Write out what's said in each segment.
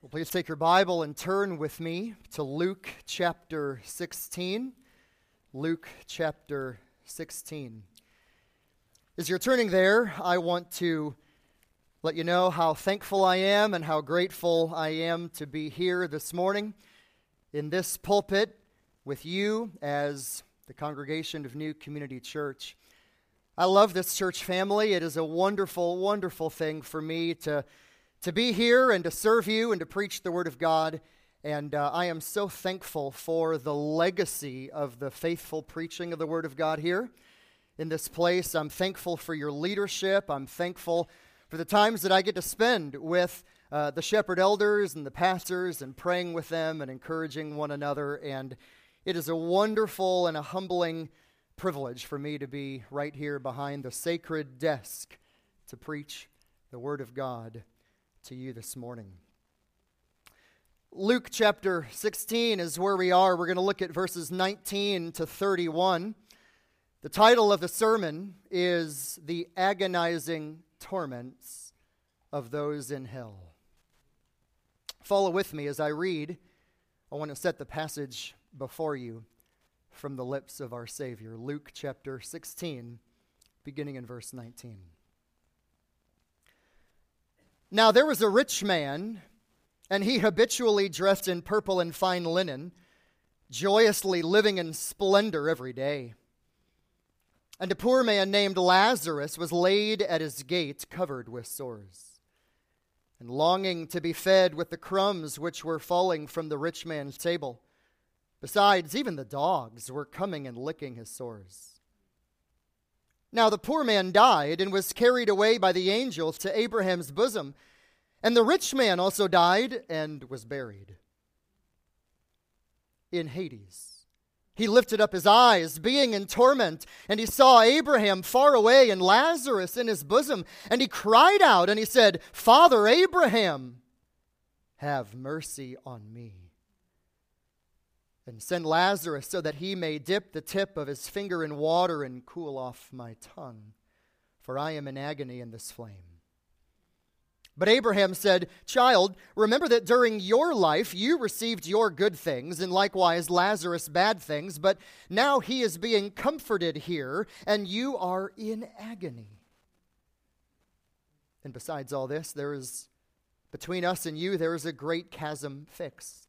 Well, please take your Bible and turn with me to Luke chapter 16. Luke chapter 16. As you're turning there, I want to let you know how thankful I am and how grateful I am to be here this morning in this pulpit with you as the congregation of New Community Church. I love this church family. It is a wonderful, wonderful thing for me to to be here and to serve you and to preach the Word of God. And uh, I am so thankful for the legacy of the faithful preaching of the Word of God here in this place. I'm thankful for your leadership. I'm thankful for the times that I get to spend with uh, the shepherd elders and the pastors and praying with them and encouraging one another. And it is a wonderful and a humbling privilege for me to be right here behind the sacred desk to preach the Word of God to you this morning. Luke chapter 16 is where we are. We're going to look at verses 19 to 31. The title of the sermon is The Agonizing Torments of Those in Hell. Follow with me as I read. I want to set the passage before you from the lips of our Savior. Luke chapter 16, beginning in verse 19. Now there was a rich man, and he habitually dressed in purple and fine linen, joyously living in splendor every day. And a poor man named Lazarus was laid at his gate, covered with sores, and longing to be fed with the crumbs which were falling from the rich man's table. Besides, even the dogs were coming and licking his sores. Now the poor man died and was carried away by the angels to Abraham's bosom. And the rich man also died and was buried in Hades. He lifted up his eyes, being in torment, and he saw Abraham far away and Lazarus in his bosom. And he cried out and he said, Father Abraham, have mercy on me and send Lazarus so that he may dip the tip of his finger in water and cool off my tongue, for I am in agony in this flame. But Abraham said, Child, remember that during your life you received your good things, and likewise Lazarus bad things, but now he is being comforted here, and you are in agony. And besides all this, there is, between us and you, there is a great chasm fixed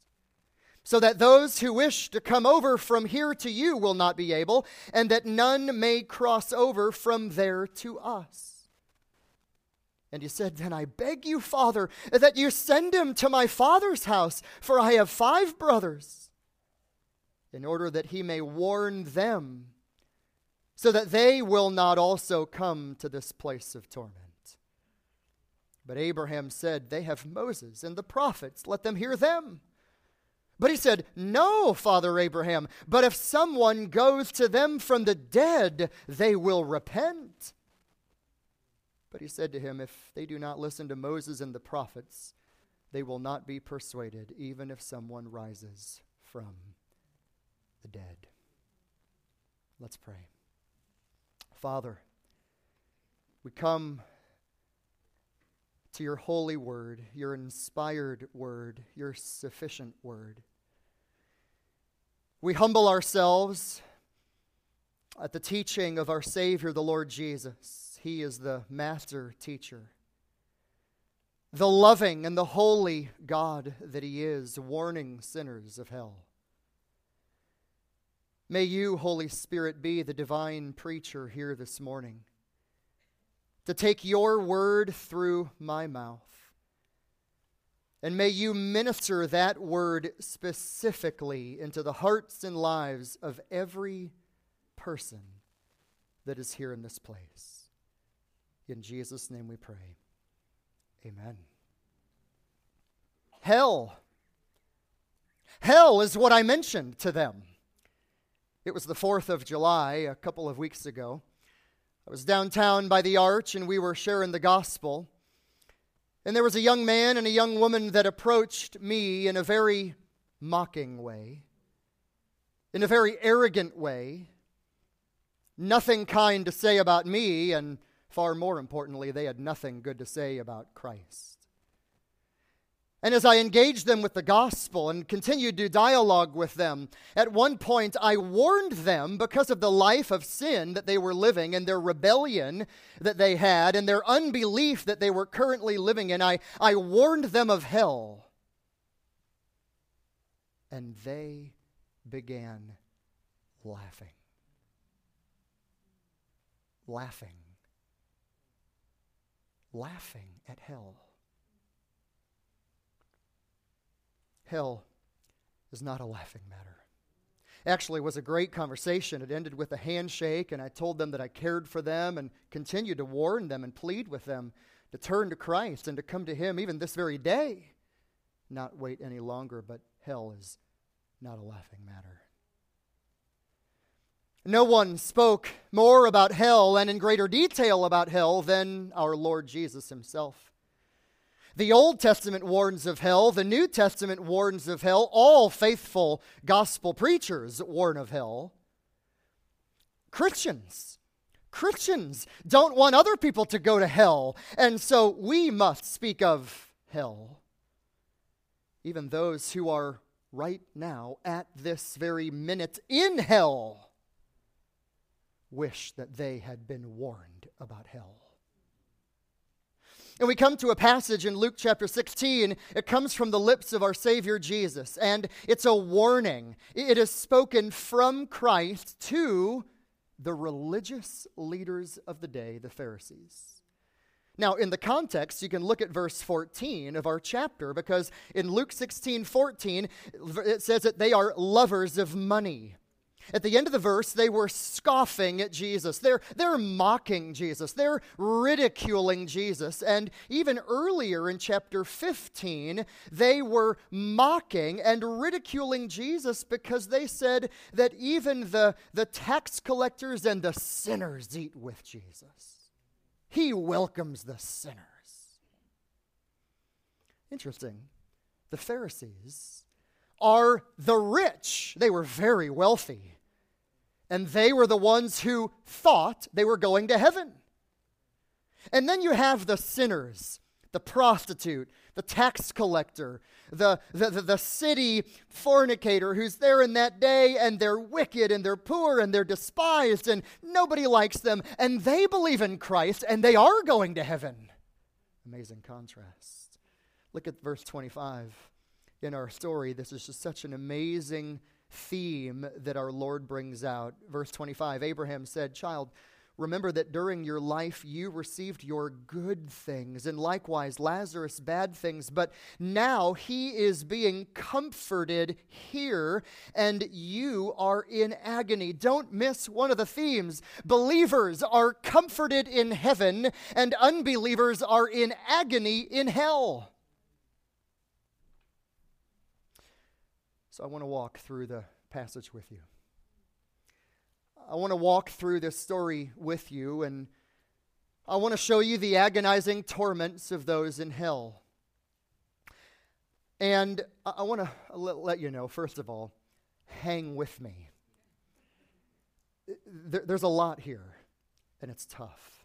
so that those who wish to come over from here to you will not be able, and that none may cross over from there to us. And he said, Then I beg you, Father, that you send him to my father's house, for I have five brothers, in order that he may warn them, so that they will not also come to this place of torment. But Abraham said, They have Moses and the prophets, let them hear them. But he said, No, Father Abraham, but if someone goes to them from the dead, they will repent. But he said to him, If they do not listen to Moses and the prophets, they will not be persuaded, even if someone rises from the dead. Let's pray. Father, we come to your holy word, your inspired word, your sufficient word. We humble ourselves at the teaching of our Savior, the Lord Jesus. He is the master teacher. The loving and the holy God that He is, warning sinners of hell. May you, Holy Spirit, be the divine preacher here this morning to take your word through my mouth and may you minister that word specifically into the hearts and lives of every person that is here in this place. In Jesus' name we pray. Amen. Hell. Hell is what I mentioned to them. It was the 4th of July, a couple of weeks ago. I was downtown by the arch and we were sharing the gospel. And there was a young man and a young woman that approached me in a very mocking way, in a very arrogant way. Nothing kind to say about me, and far more importantly, they had nothing good to say about Christ. And as I engaged them with the gospel and continued to dialogue with them, at one point I warned them because of the life of sin that they were living and their rebellion that they had and their unbelief that they were currently living in. I, I warned them of hell. And they began laughing. Laughing. Laughing at hell. Hell is not a laughing matter. Actually, it was a great conversation. It ended with a handshake, and I told them that I cared for them and continued to warn them and plead with them to turn to Christ and to come to Him even this very day. Not wait any longer, but hell is not a laughing matter. No one spoke more about hell and in greater detail about hell than our Lord Jesus Himself. The Old Testament warns of hell, the New Testament warns of hell, all faithful gospel preachers warn of hell. Christians, Christians don't want other people to go to hell, and so we must speak of hell. Even those who are right now, at this very minute, in hell, wish that they had been warned about hell. And we come to a passage in Luke chapter 16. It comes from the lips of our Savior Jesus, and it's a warning. It is spoken from Christ to the religious leaders of the day, the Pharisees. Now, in the context, you can look at verse 14 of our chapter because in Luke 16 14, it says that they are lovers of money. At the end of the verse, they were scoffing at Jesus. They're, they're mocking Jesus. They're ridiculing Jesus. And even earlier in chapter 15, they were mocking and ridiculing Jesus because they said that even the, the tax collectors and the sinners eat with Jesus. He welcomes the sinners. Interesting. The Pharisees are the rich. They were very wealthy and they were the ones who thought they were going to heaven. And then you have the sinners, the prostitute, the tax collector, the, the, the, the, city fornicator who's there in that day, and they're wicked and they're poor and they're despised and nobody likes them, and they believe in Christ and they are going to heaven. Amazing contrast. Look at verse 25 in our story. This is just such an amazing theme that our Lord brings out. Verse 25 Abraham said, Child, remember that during your life you received your good things, and likewise Lazarus bad things, but now he is being comforted here, and you are in agony. Don't miss one of the themes. Believers are comforted in heaven, and unbelievers are in agony in hell. So I want to walk through the passage with you. I want to walk through this story with you, and I want to show you the agonizing torments of those in hell. And I want to let you know, first of all, hang with me. There's a lot here, and it's tough.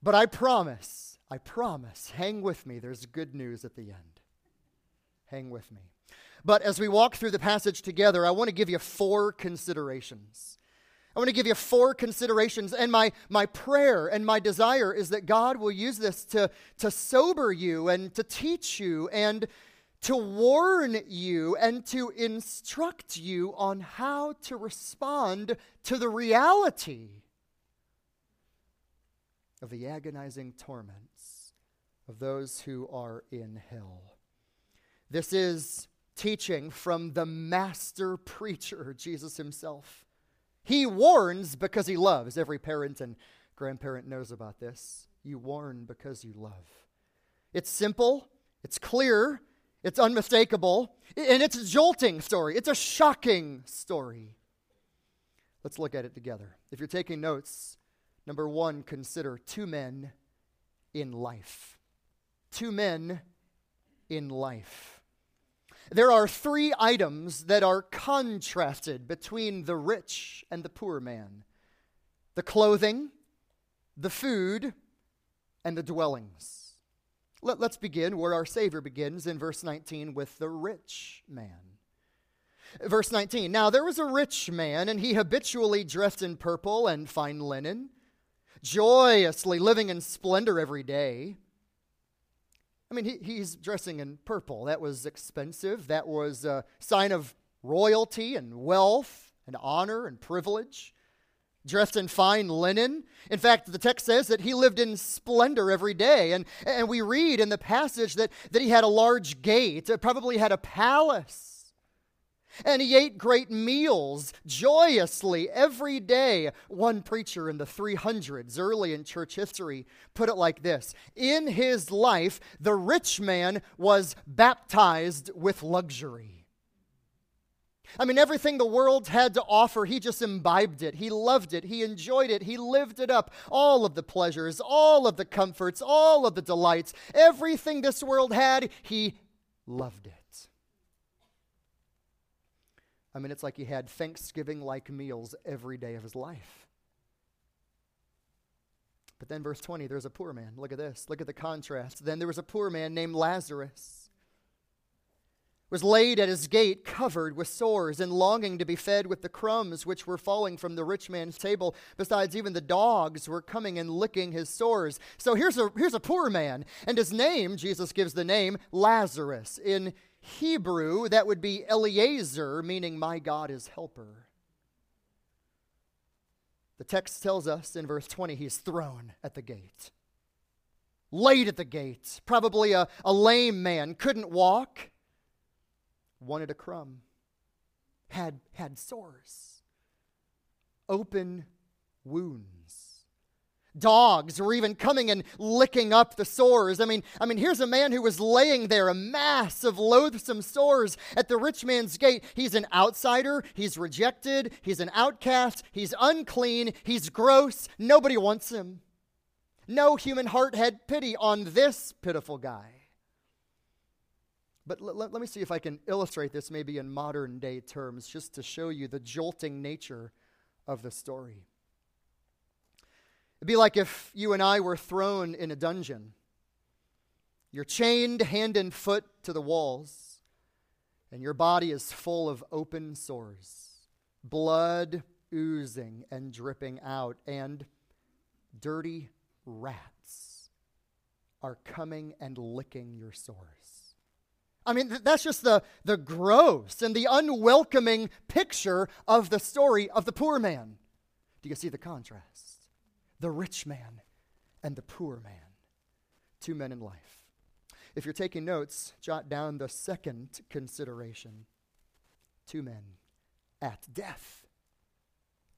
But I promise, I promise, hang with me. There's good news at the end. Hang with me. But as we walk through the passage together, I want to give you four considerations. I want to give you four considerations. And my, my prayer and my desire is that God will use this to, to sober you and to teach you and to warn you and to instruct you on how to respond to the reality of the agonizing torments of those who are in hell. This is teaching from the master preacher, Jesus himself. He warns because he loves. Every parent and grandparent knows about this. You warn because you love. It's simple, it's clear, it's unmistakable, and it's a jolting story. It's a shocking story. Let's look at it together. If you're taking notes, number one, consider two men in life. Two men in life. There are three items that are contrasted between the rich and the poor man the clothing, the food, and the dwellings. Let, us begin where our Savior begins in verse 19 with the rich man. Verse 19 Now there was a rich man, and he habitually dressed in purple and fine linen, joyously living in splendor every day. I mean, he, he's dressing in purple. That was expensive. That was a sign of royalty and wealth and honor and privilege. Dressed in fine linen. In fact, the text says that he lived in splendor every day. And, and we read in the passage that, that he had a large gate, uh, probably had a palace. And he ate great meals joyously every day. One preacher in the 300s, early in church history, put it like this In his life, the rich man was baptized with luxury. I mean, everything the world had to offer, he just imbibed it. He loved it. He enjoyed it. He lived it up. All of the pleasures, all of the comforts, all of the delights, everything this world had, he loved it. I mean, it's like he had Thanksgiving like meals every day of his life. But then, verse 20, there's a poor man. Look at this. Look at the contrast. Then there was a poor man named Lazarus was laid at his gate covered with sores and longing to be fed with the crumbs which were falling from the rich man's table besides even the dogs were coming and licking his sores so here's a here's a poor man and his name jesus gives the name lazarus in Hebrew, that would be Eliezer, meaning my God is helper. The text tells us in verse 20 he's thrown at the gate, laid at the gate. Probably a, a lame man, couldn't walk, wanted a crumb, had, had sores, open wounds. Dogs were even coming and licking up the sores. I mean, I mean, here's a man who was laying there, a mass of loathsome sores at the rich man's gate. He's an outsider, he's rejected, he's an outcast, he's unclean, he's gross. Nobody wants him. No human heart had pity on this pitiful guy. But l- l- let me see if I can illustrate this maybe in modern day terms, just to show you the jolting nature of the story. It'd be like if you and I were thrown in a dungeon. You're chained hand and foot to the walls, and your body is full of open sores, blood oozing and dripping out, and dirty rats are coming and licking your sores. I mean, that's just the, the gross and the unwelcoming picture of the story of the poor man. Do you see the contrast? The rich man and the poor man. Two men in life. If you're taking notes, jot down the second consideration two men at death.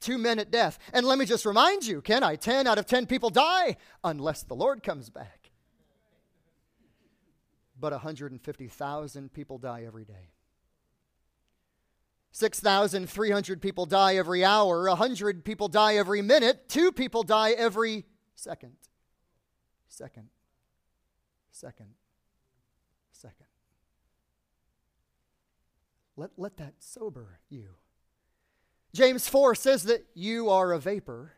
Two men at death. And let me just remind you, can I? 10 out of 10 people die unless the Lord comes back. But 150,000 people die every day. 6,300 people die every hour, 100 people die every minute, two people die every second. Second. Second. Second. Let, let that sober you. James 4 says that you are a vapor.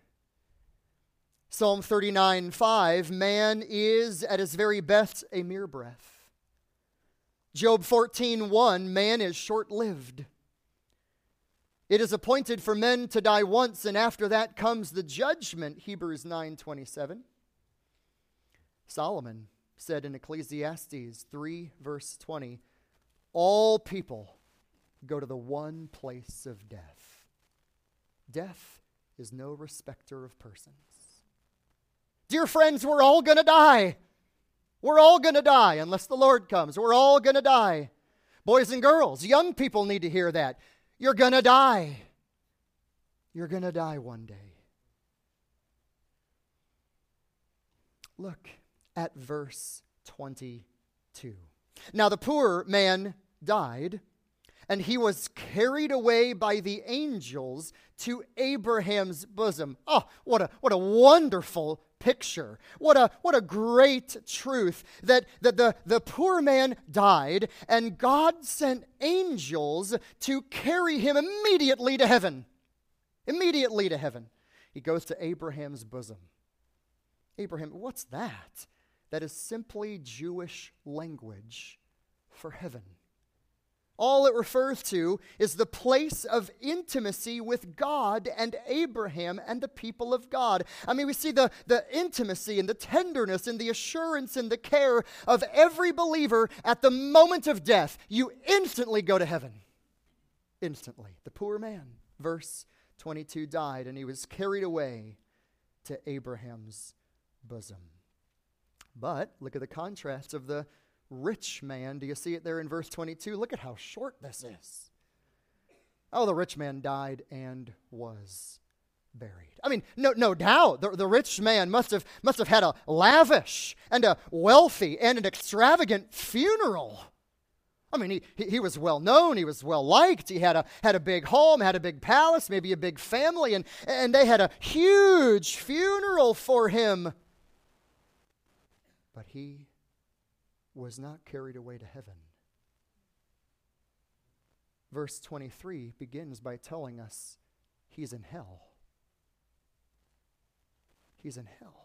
Psalm 39 5, man is at his very best a mere breath. Job 14 1, man is short lived. It is appointed for men to die once, and after that comes the judgment, Hebrews 9 27. Solomon said in Ecclesiastes 3, verse 20, All people go to the one place of death. Death is no respecter of persons. Dear friends, we're all going to die. We're all going to die unless the Lord comes. We're all going to die. Boys and girls, young people need to hear that. You're going to die. You're going to die one day. Look at verse 22. Now, the poor man died, and he was carried away by the angels to Abraham's bosom. Oh, what a, what a wonderful picture. What a, what a great truth that, that the, the poor man died and God sent angels to carry him immediately to heaven. Immediately to heaven. He goes to Abraham's bosom. Abraham, what's that? that is simply Jewish language for heaven. All it refers to is the place of intimacy with God and Abraham and the people of God. I mean, we see the, the intimacy and the tenderness and the assurance and the care of every believer at the moment of death. You instantly go to heaven. Instantly. The poor man, verse 22, died and he was carried away to Abraham's bosom. But look at the contrast of the rich man. Do you see it there in verse 22? Look at how short this is. Oh, the rich man died and was buried. I mean, no, no doubt the, the rich man must have, must have had a lavish and a wealthy and an extravagant funeral. I mean, he, he, he, was well known, he was well liked, he had a, had a big home, had a big palace, maybe a big family, and, and they had a huge funeral for him. But he was not carried away to heaven. Verse 23 begins by telling us he's in hell. He's in hell.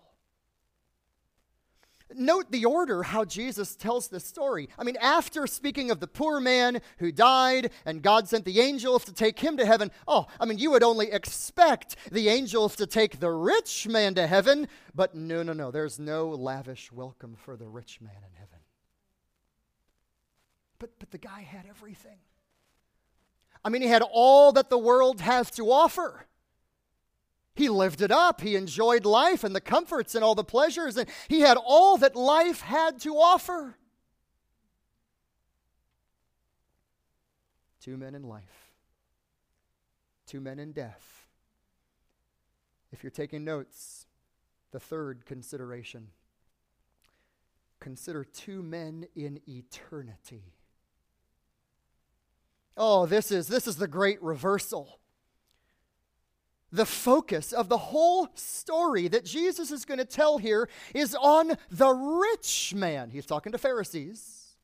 Note the order how Jesus tells this story. I mean, after speaking of the poor man who died and God sent the angels to take him to heaven, oh, I mean, you would only expect the angels to take the rich man to heaven, but no, no, no. There's no lavish welcome for the rich man in heaven. But, but the guy had everything. I mean, he had all that the world has to offer. He lived it up. He enjoyed life and the comforts and all the pleasures, and he had all that life had to offer. Two men in life, two men in death. If you're taking notes, the third consideration consider two men in eternity. Oh, this is, this is the great reversal. The focus of the whole story that Jesus is going to tell here is on the rich man. He's talking to Pharisees.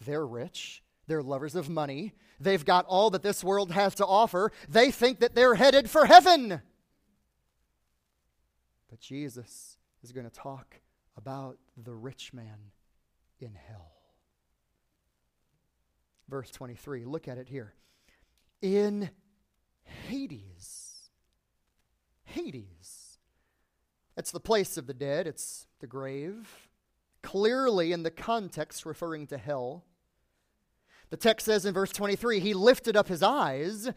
They're rich, they're lovers of money, they've got all that this world has to offer. They think that they're headed for heaven. But Jesus is going to talk about the rich man in hell verse 23. Look at it here. In Hades. Hades. It's the place of the dead, it's the grave. Clearly, in the context, referring to hell. The text says in verse 23 He lifted up his eyes,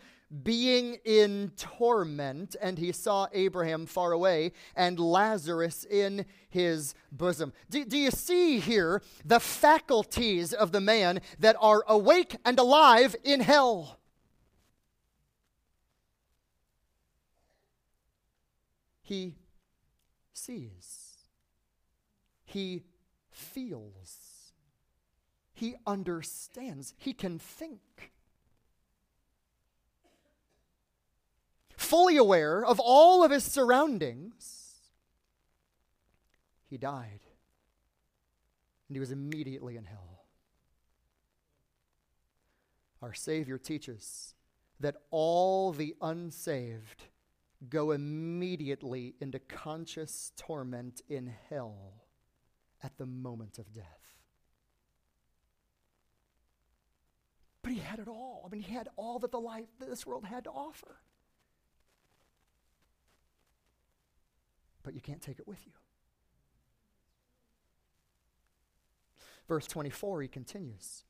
being in torment, and he saw Abraham far away and Lazarus in his bosom. Do, do you see here the faculties of the man that are awake and alive in hell? He sees, he feels he understands, he can think. Fully aware of all of his surroundings, he died. And he was immediately in hell. Our Savior teaches that all the unsaved go immediately into conscious torment in hell at the moment of death. But he had it all. I mean, he had all that the life that this world had to offer. But you can't take it with you. Verse 24, he continues.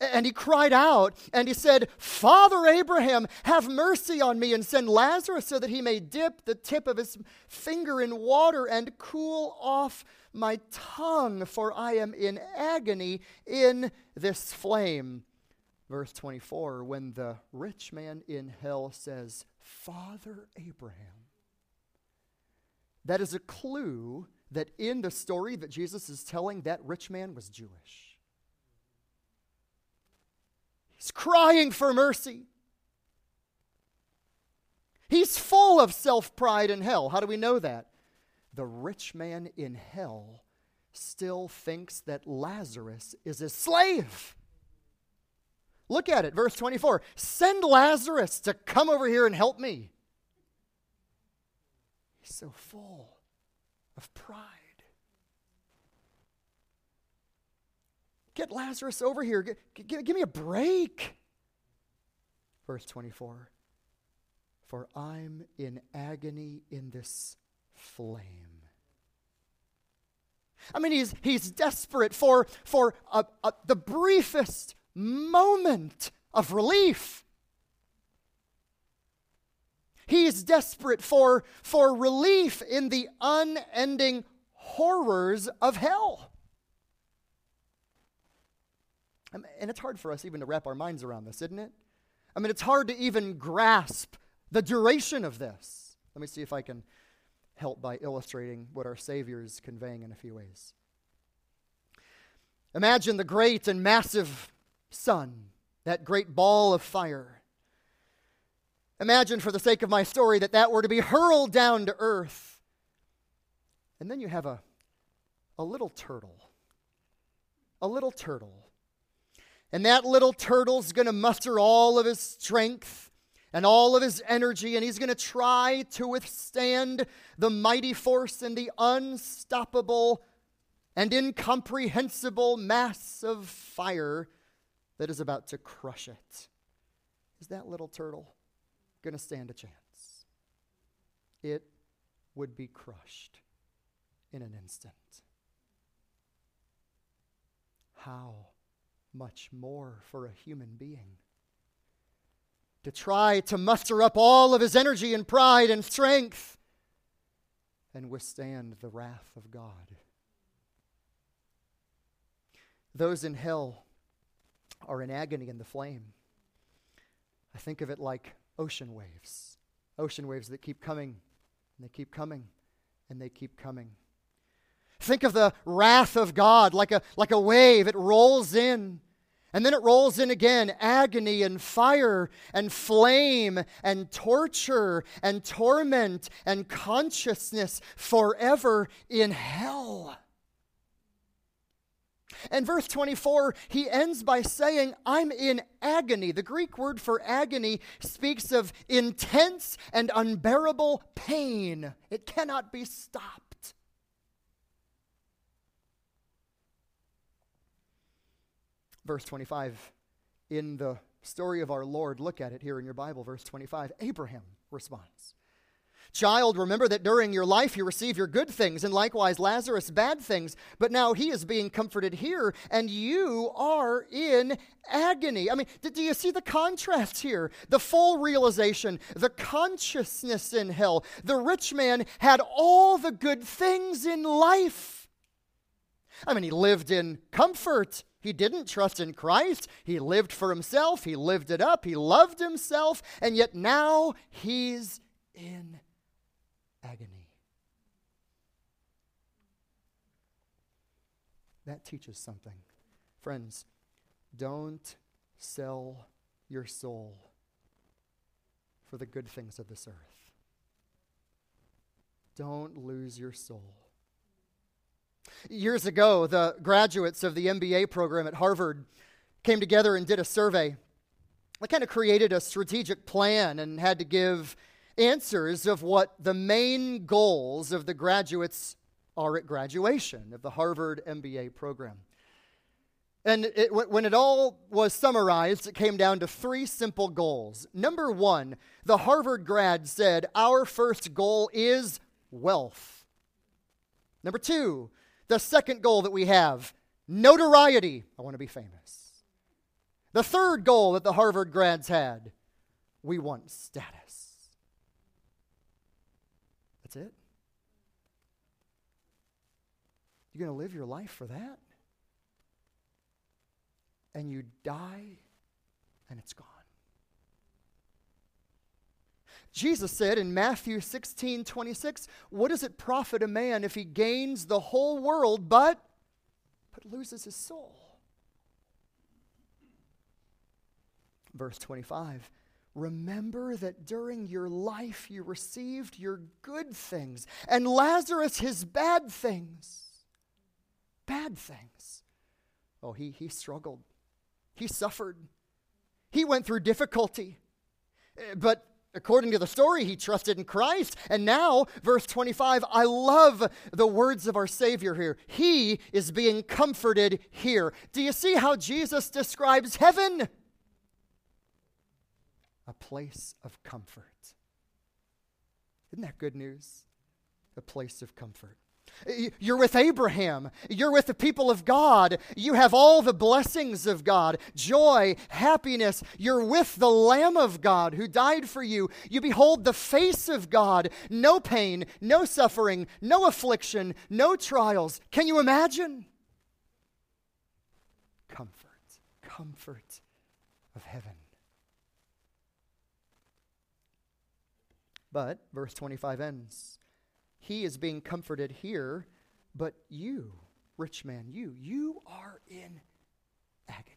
And he cried out and he said, Father Abraham, have mercy on me and send Lazarus so that he may dip the tip of his finger in water and cool off my tongue, for I am in agony in this flame verse 24, when the rich man in hell says, Father Abraham, that is a clue that in the story that Jesus is telling, that rich man was Jewish. He's crying for mercy. He's full of self pride in hell. How do we know that? The rich man in hell still thinks that Lazarus is a slave. Look at it, verse 24. Send Lazarus to come over here and help me. He's so full of pride. get Lazarus over here. G- g- give me a break. Verse 24 For I'm in agony in this flame. I mean, he's, he's desperate for, for a, a, the briefest moment of relief. He is desperate for, for relief in the unending horrors of hell. And it's hard for us even to wrap our minds around this, isn't it? I mean, it's hard to even grasp the duration of this. Let me see if I can help by illustrating what our Savior is conveying in a few ways. Imagine the great and massive sun, that great ball of fire. Imagine, for the sake of my story, that that were to be hurled down to earth. And then you have a, a little turtle. A little turtle. And that little turtle's going to muster all of his strength and all of his energy, and he's going to try to withstand the mighty force and the unstoppable and incomprehensible mass of fire that is about to crush it. Is that little turtle going to stand a chance? It would be crushed in an instant. How much more for a human being? to try to muster up all of his energy and pride and strength and withstand the wrath of God. Those in hell are in agony in the flame. I think of it like ocean waves, ocean waves that keep coming and they keep coming and they keep coming. Think of the wrath of God like a, like a wave. It rolls in and then it rolls in again agony and fire and flame and torture and torment and consciousness forever in hell. And verse 24, he ends by saying, I'm in agony. The Greek word for agony speaks of intense and unbearable pain, it cannot be stopped. verse 25. In the story of our Lord, look at it here in your Bible, verse 25. Abraham responds. Child, remember that during your life you receive your good things, and likewise Lazarus bad things. But now he is being comforted here, and you are in agony. I mean, do you see the contrast here? The full realization, the consciousness in hell. The rich man had all the good things in life. I mean, he lived in comfort. He didn't trust in Christ. He lived for himself. He lived it up. He loved himself. And yet now he's in agony. That teaches something. Friends, don't sell your soul for the good things of this earth. Don't lose your soul Years ago, the graduates of the MBA program at Harvard came together and did a survey. They kind of created a strategic plan and had to give answers of what the main goals of the graduates are at graduation of the Harvard MBA program. And it, when it all was summarized, it came down to three simple goals. Number one, the Harvard grad said, Our first goal is wealth. Number two, the second goal that we have notoriety. I want to be famous. The third goal that the Harvard grads had we want status. That's it. You're going to live your life for that? And you die and it's gone. Jesus said in Matthew 16 26, What does it profit a man if he gains the whole world but, but loses his soul? Verse 25, Remember that during your life you received your good things, and Lazarus his bad things. Bad things. Oh, he, he struggled. He suffered. He went through difficulty. Eh, but According to the story, he trusted in Christ. And now, verse 25, I love the words of our Savior here. He is being comforted here. Do you see how Jesus describes heaven? A place of comfort. Isn't that good news? A place of comfort. You're with Abraham. You're with the people of God. You have all the blessings of God joy, happiness. You're with the Lamb of God who died for you. You behold the face of God. No pain, no suffering, no affliction, no trials. Can you imagine? Comfort, comfort of heaven. But verse 25 ends he is being comforted here, but you, rich man, you, you are in agony.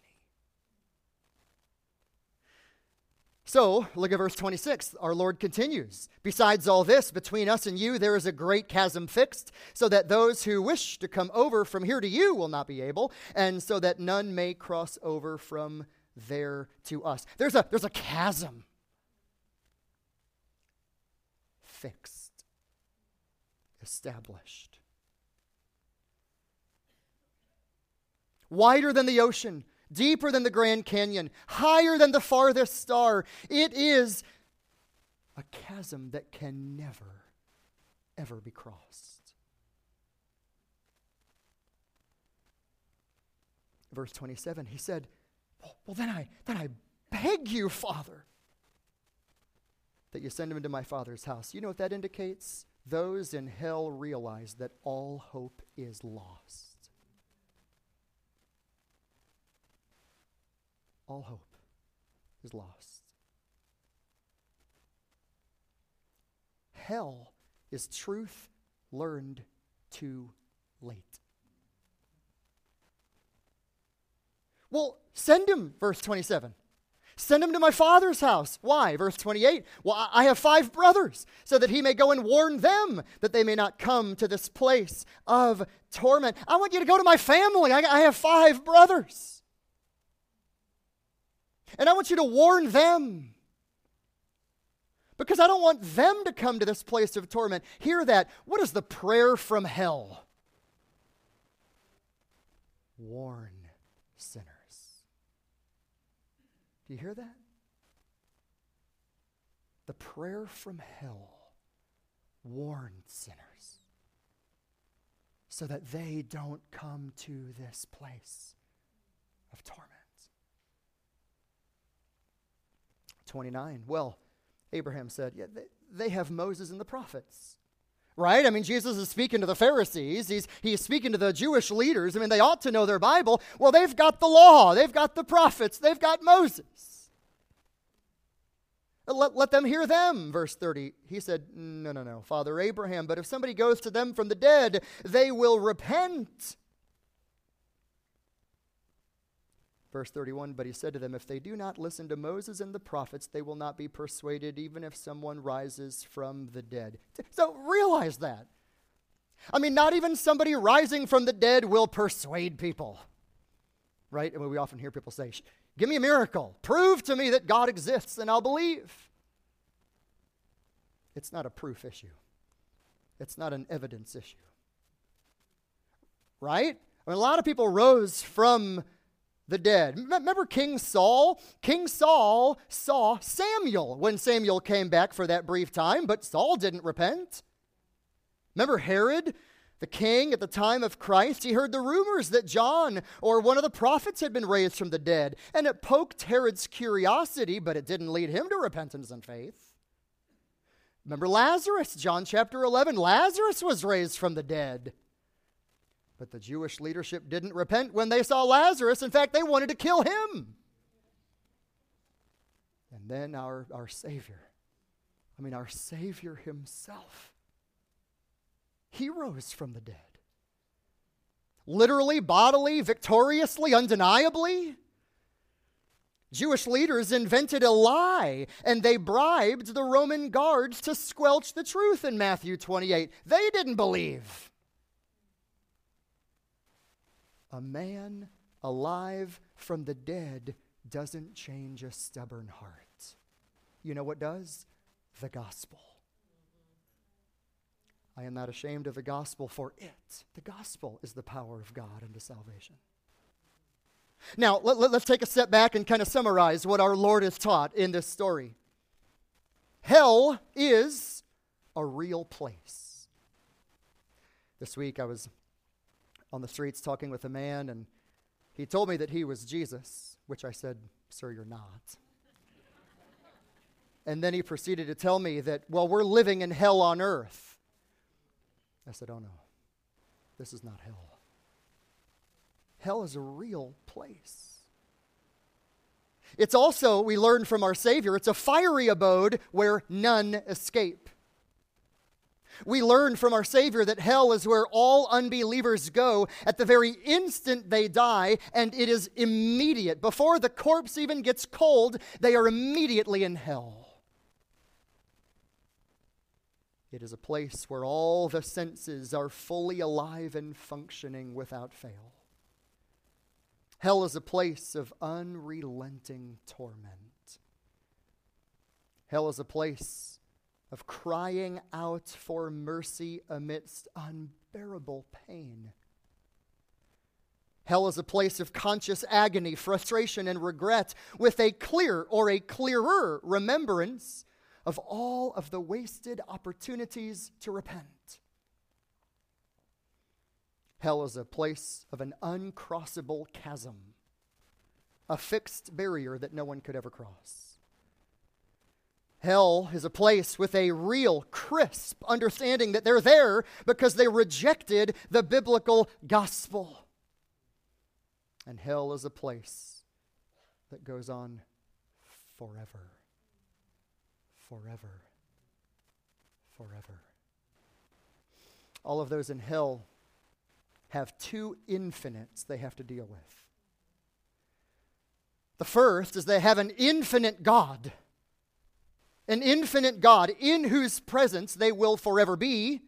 So, look at verse 26. Our Lord continues. Besides all this, between us and you, there is a great chasm fixed, so that those who wish to come over from here to you will not be able, and so that none may cross over from there to us. There's a, there's a chasm fixed established. Wider than the ocean, deeper than the Grand Canyon, higher than the farthest star. It is a chasm that can never, ever be crossed. Verse 27, he said, Well, then I, then I beg you, Father, that you send him into my father's house. You know what that indicates? those in hell realize that all hope is lost. All hope is lost. Hell is truth learned too late. Well, send him, verse 27. Send him to my father's house. Why? Verse 28. Well, I have five brothers, so that he may go and warn them that they may not come to this place of torment. I want you to go to my family. I, I have five brothers. And I want you to warn them. Because I don't want them to come to this place of torment. Hear that. What is the prayer from hell? Warn sinners. Do you hear that? The prayer from hell warned sinners so that they don't come to this place of torment. 29. Well, Abraham said, yeah, they, they have Moses and the prophets. Right? I mean, Jesus is speaking to the Pharisees. He's, he's speaking to the Jewish leaders. I mean, they ought to know their Bible. Well, they've got the law, they've got the prophets, they've got Moses. Let, let them hear them. Verse 30. He said, No, no, no, Father Abraham, but if somebody goes to them from the dead, they will repent. Verse 31 But he said to them, If they do not listen to Moses and the prophets, they will not be persuaded, even if someone rises from the dead. So realize that. I mean, not even somebody rising from the dead will persuade people. Right? And we often hear people say, Give me a miracle. Prove to me that God exists, and I'll believe. It's not a proof issue, it's not an evidence issue. Right? I mean, a lot of people rose from the dead. Remember King Saul? King Saul saw Samuel when Samuel came back for that brief time, but Saul didn't repent. Remember Herod? the king at the time of Christ, he heard the rumors that John or one of the prophets had been raised from the dead, and it poked Herod's curiosity, but it didn't lead him to repentance and faith. Remember Lazarus, John chapter 11. Lazarus was raised from the dead. But the Jewish leadership didn't repent when they saw Lazarus. In fact, they wanted to kill him. And then our, our Savior, I mean, our Savior himself he rose from the dead. Literally, bodily, victoriously, undeniably. Jewish leaders invented a lie and they bribed the Roman guards to squelch the truth in Matthew 28. They didn't believe. A man alive from the dead doesn't change a stubborn heart. You know what does? the gospel. I am not ashamed of the gospel, for it, the gospel, is the power of God unto salvation. Now, let, us let, take a step back and kind of summarize what our Lord has taught in this story. Hell is a real place. This week I was on the streets talking with a man, and he told me that he was Jesus, which I said, Sir, you're not. and then he proceeded to tell me that, well, we're living in hell on earth. I said, Oh no, this is not hell. Hell is a real place. It's also, we learn from our Savior, it's a fiery abode where none escape. We learn from our Savior that hell is where all unbelievers go at the very instant they die, and it is immediate. Before the corpse even gets cold, they are immediately in hell. It is a place where all the senses are fully alive and functioning without fail. Hell is a place of unrelenting torment. Hell is a place of crying out for mercy amidst unbearable pain. Hell is a place of conscious agony, frustration, and regret, with a clear or a clearer remembrance of all of the wasted opportunities to repent. Hell is a place of an uncrossable chasm, a fixed barrier that no one could ever cross. Hell is a place with a real, crisp understanding that they're there because they rejected the biblical gospel. And hell is a place that goes on forever forever. Forever. All of those in hell have two infinites they have to deal with. The first is they have an infinite God, an infinite God in whose presence they will forever be,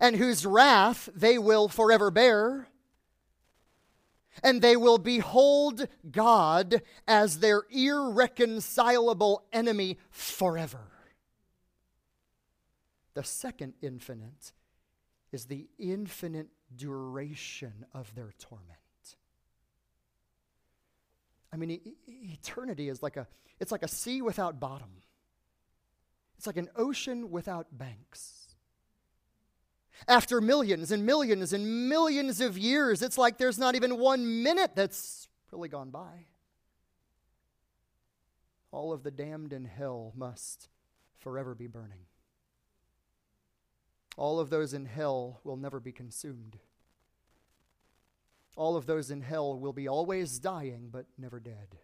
and whose wrath they will forever bear and they will behold God as their irreconcilable enemy forever. The second infinite is the infinite duration of their torment. I mean, e- eternity is like a it's like a sea without bottom. It's like an ocean without banks. After millions and millions and millions of years, it's like there's not even one minute that's really gone by. All of the damned in hell must forever be burning. All of those in hell will never be consumed. All of those in hell will be always dying, but never dead.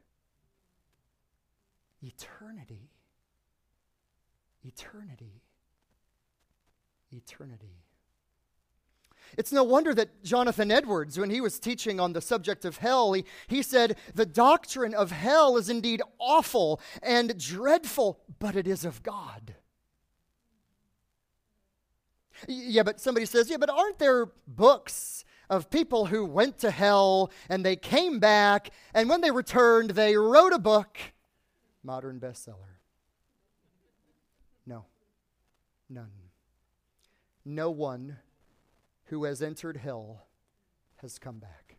Eternity. Eternity. Eternity. It's no wonder that Jonathan Edwards, when he was teaching on the subject of hell, he, he said, The doctrine of hell is indeed awful and dreadful, but it is of God. Yeah, but somebody says, Yeah, but aren't there books of people who went to hell and they came back, and when they returned, they wrote a book? Modern bestseller. No, none. No one who has entered hell has come back.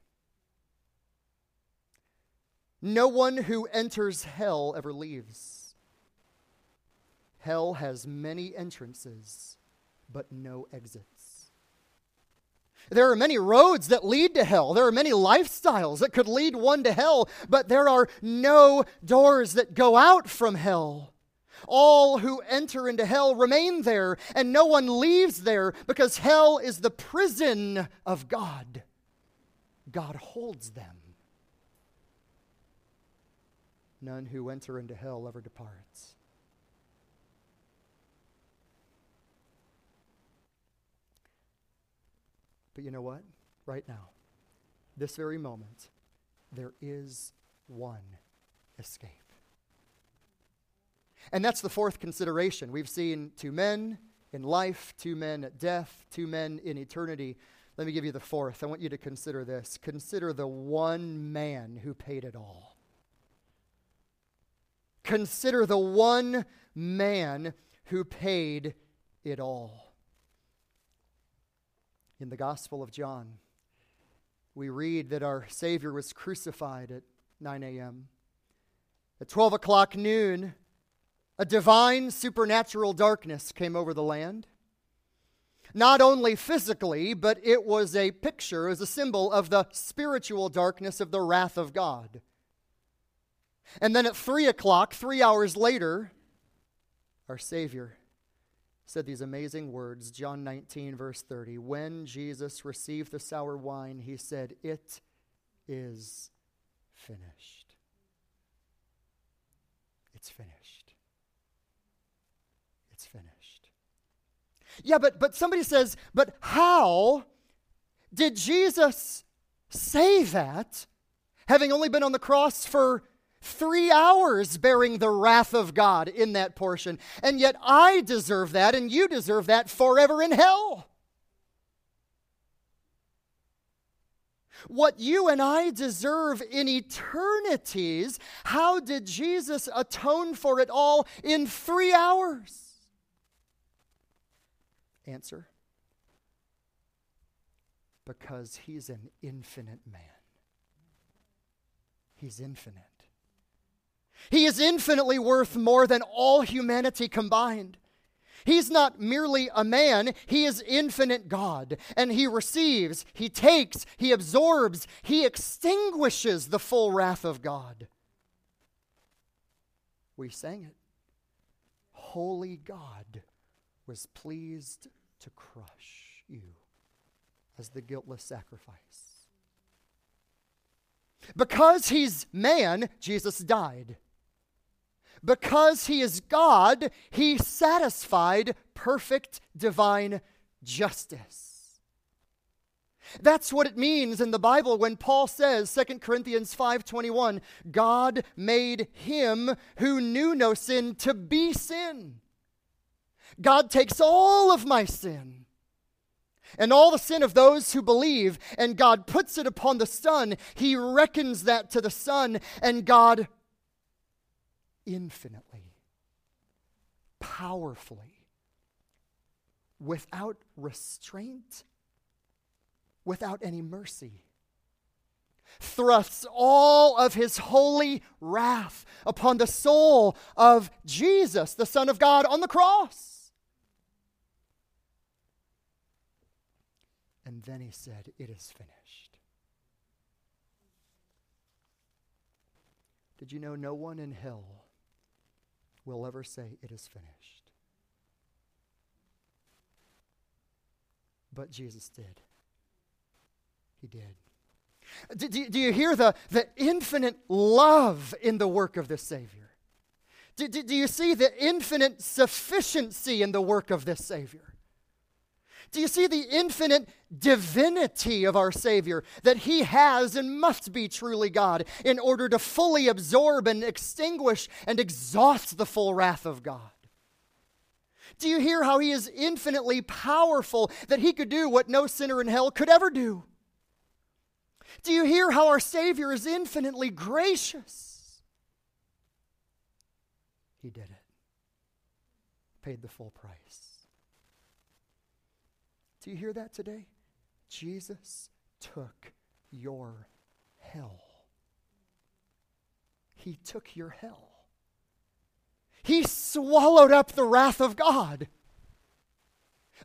No one who enters hell ever leaves. Hell has many entrances, but no exits. There are many roads that lead to hell. There are many lifestyles that could lead one to hell, but there are no doors that go out from hell. All who enter into hell remain there, and no one leaves there because hell is the prison of God. God holds them. None who enter into hell ever departs. But you know what? Right now, this very moment, there is one escape. And that's the fourth consideration. We've seen two men in life, two men at death, two men in eternity. Let me give you the fourth. I want you to consider this. Consider the one man who paid it all. consider the one man who paid it all. In the Gospel of John, we read that our Savior was crucified at 9 a.m. At 12 o'clock noon, a divine supernatural darkness came over the land. Not only physically, but it was a picture, as a symbol of the spiritual darkness of the wrath of God. And then at 3 o'clock, three hours later, our Savior said these amazing words, John 19, verse 30. When Jesus received the sour wine, he said, It is finished. It's finished. It's finished. Yeah, but, but somebody says, but how did Jesus say that, having only been on the cross for three hours bearing the wrath of God in that portion. And yet I deserve that, and you deserve that forever in hell. What you and I deserve in eternities, how did Jesus atone for it all in three hours? Answer because he's an infinite man. He's infinite. He is infinitely worth more than all humanity combined. He's not merely a man, he is infinite God. And he receives, he takes, he absorbs, he extinguishes the full wrath of God. We sang it. Holy God was pleased to crush you as the guiltless sacrifice. Because he's man, Jesus died. Because he is God, he satisfied perfect divine justice. That's what it means in the Bible when Paul says 2 Corinthians 5:21, God made him who knew no sin to be sin. God takes all of my sin and all the sin of those who believe, and God puts it upon the Son. He reckons that to the Son, and God infinitely, powerfully, without restraint, without any mercy, thrusts all of his holy wrath upon the soul of Jesus, the Son of God, on the cross. And then he said, It is finished. Did you know no one in hell will ever say, It is finished. But Jesus did. He did. Do, do, do, you hear the, the infinite love in the work of the Savior? Do, do, do you see the infinite sufficiency in the work of this Savior? Do you see the infinite divinity of our Savior? That He has and must be truly God in order to fully absorb and extinguish and exhaust the full wrath of God. Do you hear how He is infinitely powerful, that He could do what no sinner in hell could ever do? Do you hear how our Savior is infinitely gracious? He did it, paid the full price. Do you hear that today? Jesus took your hell. He took your hell. He swallowed up the wrath of God.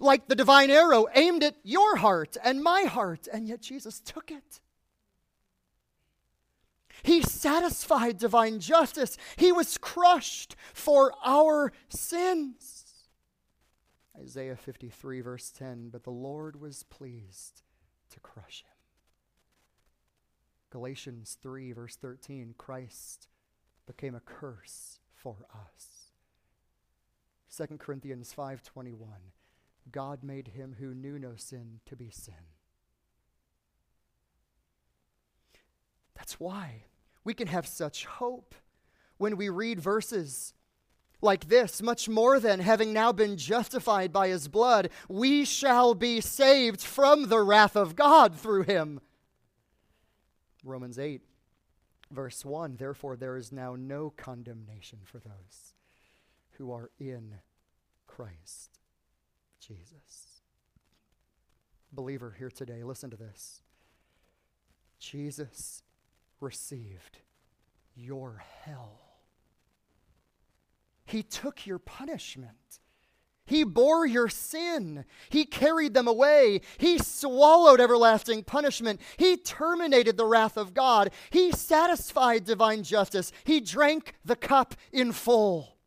Like the divine arrow aimed at your heart and my heart, and yet Jesus took it. He satisfied divine justice. He was crushed for our sins. Isaiah 53, verse 10 But the Lord was pleased to crush him. Galatians 3, verse 13 Christ became a curse for us. 2 Corinthians 5:21 God made him who knew no sin to be sin. That's why we can have such hope when we read verses like this, much more than having now been justified by his blood, we shall be saved from the wrath of God through him. Romans 8, Verse 1 Therefore, there is now no condemnation for those who are in Christ Jesus. Believer here today, listen to this. Jesus received your hell. He took your punishment. He bore your sin. He carried them away. He swallowed everlasting punishment. He terminated the wrath of God. He satisfied divine justice. He drank the cup in full.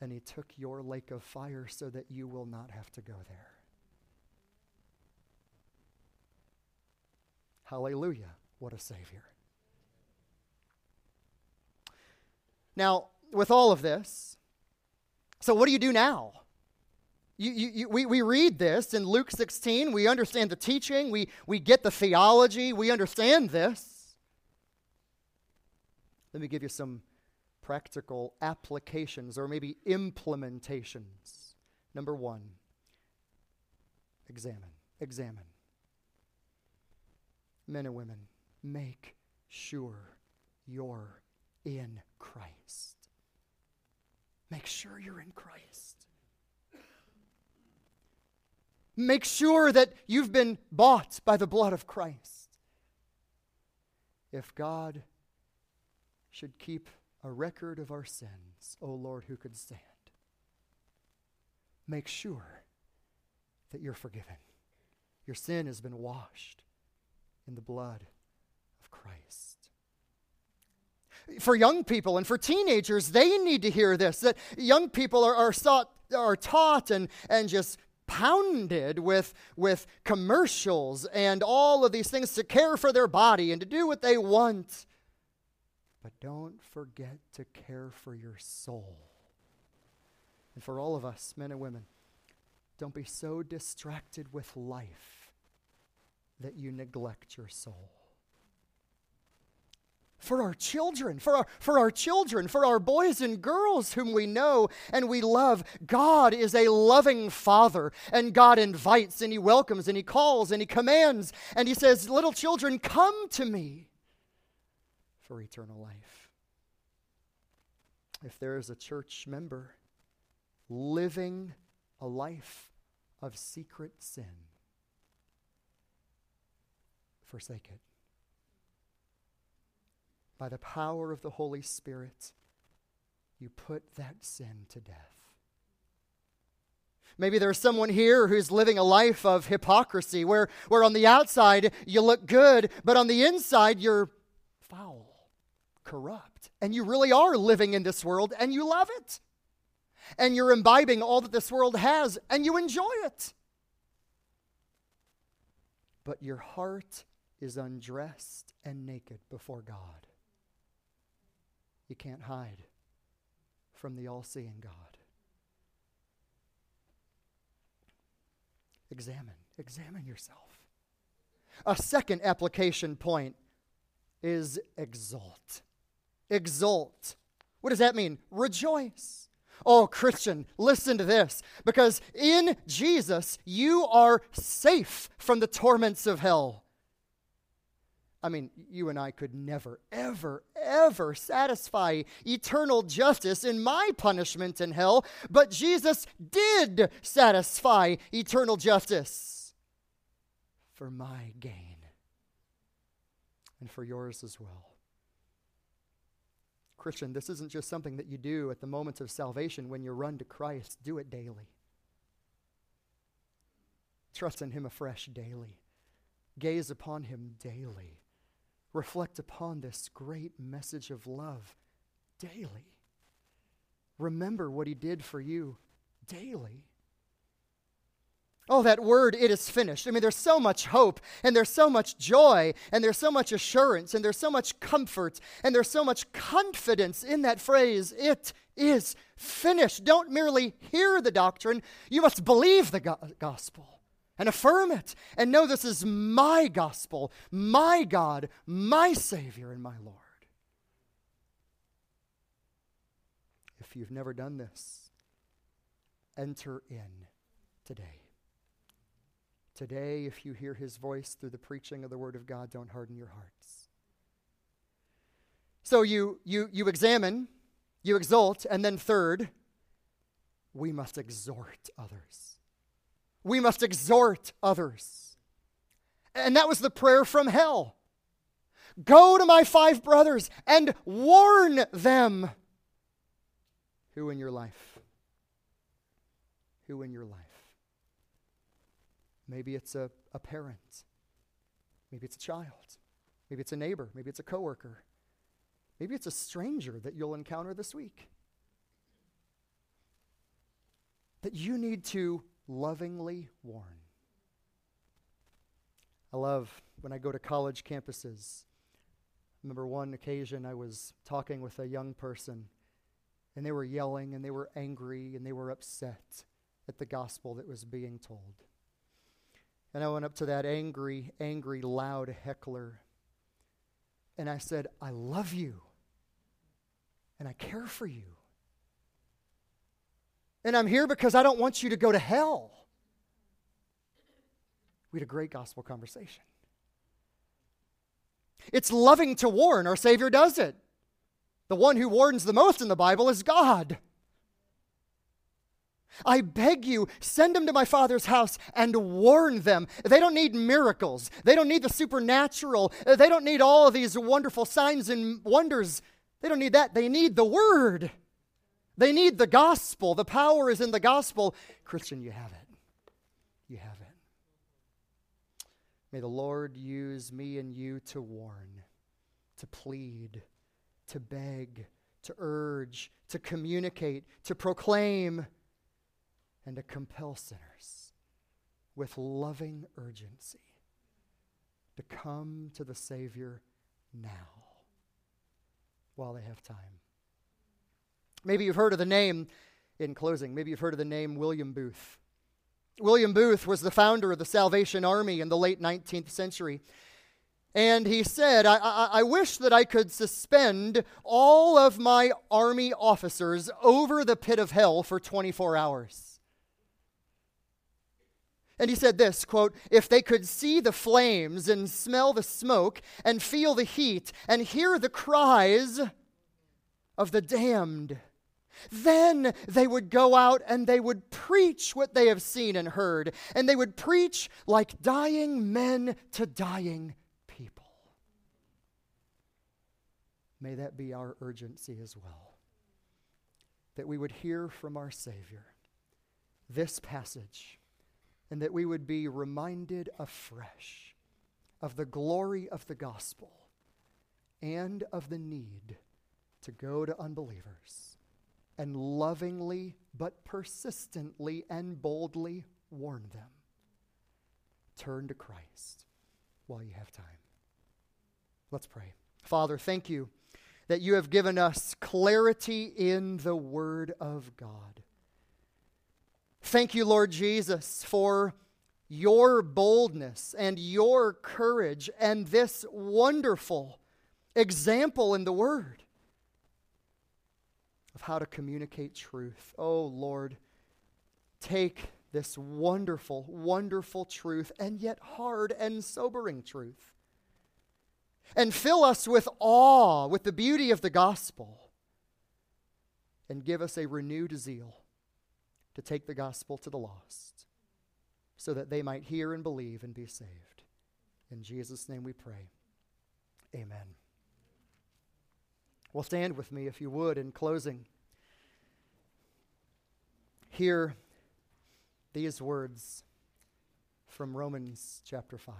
And He took your lake of fire so that you will not have to go there. Hallelujah. What a Savior. Now, with all of this, so what do you do now? You, you, you, we, we read this in Luke 16. We understand the teaching. We, we get the theology. We understand this. Let me give you some practical applications or maybe implementations. Number one, examine. Examine. Men and women, make sure you're in Christ. Make sure you're in Christ. Make sure that you've been bought by the blood of Christ. If God should keep a record of our sins, O oh Lord, who could stand? Make sure that you're forgiven. Your sin has been washed in the blood of Christ for young people and for teenagers, they need to hear this that young people are, are, sought, are taught and, and just pounded with, with commercials and all of these things to care for their body and to do what they want. But don't forget to care for your soul. And for all of us, men and women, don't be so distracted with life that you neglect your soul for our children, for our, for our children, for our boys and girls whom we know and we love. God is a loving Father, and God invites and He welcomes and He calls and He commands and He says, Little children, come to me for eternal life. If there is a church member living a life of secret sin, forsake it by the power of the Holy Spirit, you put that sin to death. Maybe there's someone here who's living a life of hypocrisy where, where on the outside you look good, but on the inside you're foul, corrupt. And you really are living in this world and you love it. And you're imbibing all that this world has and you enjoy it. But your heart is undressed and naked before God. You can't hide from the all seeing God. Examine, examine yourself. A second application point is exult. Exult. What does that mean? Rejoice. Oh, Christian, listen to this. Because in Jesus, you are safe from the torments of hell. I mean, you and I could never, ever, ever satisfy eternal justice in my punishment in hell, but Jesus did satisfy eternal justice for my gain and for yours as well. Christian, this isn't just something that you do at the moment of salvation when you run to Christ. Do it daily. Trust in Him afresh daily. Gaze upon Him daily reflect upon this great message of love daily. Remember what he did for you daily. Oh, that word, it is finished. I mean, there's so much hope, and there's so much joy, and there's so much assurance, and there's so much comfort, and there's so much confidence in that phrase, it is finished. Don't merely hear the doctrine, you must believe the go- gospel and affirm it and know this is my gospel, my God, my Savior, and my Lord. If you've never done this, enter in today. Today, if you hear his voice through the preaching of the Word of God, don't harden your hearts. So you, you, you examine, you exult, and then third, we must exhort others. We must exhort others. And that was the prayer from hell. Go to my five brothers and warn them. Who in your life? Who in your life? Maybe it's a, a parent. Maybe it's a child. Maybe it's a neighbor. Maybe it's a coworker. Maybe it's a stranger that you'll encounter this week. That you need to lovingly warn. I love when I go to college campuses. I remember one occasion I was talking with a young person, and they were yelling and they were angry and they were upset at the gospel that was being told. And I went up to that angry, angry, loud heckler, and I said, I love you and I care for you. And I'm here because I don't want you to go to hell. We had a great gospel conversation. It's loving to warn. Our Savior does it. The one who warns the most in the Bible is God. I beg you, send them to my father's house and warn them. They don't need miracles. They don't need the supernatural. They don't need all of these wonderful signs and wonders. They don't need that. They need the word. They need the gospel. The power is in the gospel. Christian, you have it. You have it. May the Lord use me and you to warn, to plead, to beg, to urge, to communicate, to proclaim, and to compel sinners with loving urgency to come to the Savior now while they have time. Maybe you've heard of the name, in closing, maybe you've heard of the name William Booth. William Booth was the founder of the Salvation Army in the late 19th century. And he said, I, I, I, wish that I could suspend all of my army officers over the pit of hell for 24 hours. And he said this quote, if they could see the flames and smell the smoke and feel the heat and hear the cries of the damned, then they would go out and they would preach what they have seen and heard, and they would preach like dying men to dying people. May that be our urgency as well. That we would hear from our Savior this passage and that we would be reminded afresh of the glory of the gospel and of the need to go to unbelievers and lovingly but persistently and boldly warn them. Turn to Christ while you have time. Let's pray. Father, thank you that you have given us clarity in the Word of God. Thank you, Lord Jesus, for your boldness and your courage and this wonderful example in the Word of how to communicate truth. Oh, Lord, take this wonderful, wonderful truth and yet hard and sobering truth and fill us with awe with the beauty of the gospel and give us a renewed zeal to take the gospel to the lost so that they might hear and believe and be saved. In Jesus' name we pray. Amen. Well, stand with me, if you would, in closing. Hear these words from Romans chapter 5.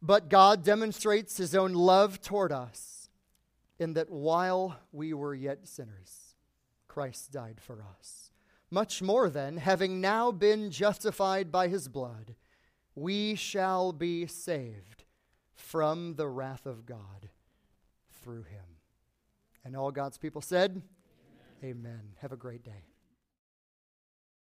But God demonstrates his own love toward us in that while we were yet sinners, Christ died for us. Much more then, having now been justified by his blood, we shall be saved from the wrath of God through him. And all God's people said, Amen. Amen. Have a great day.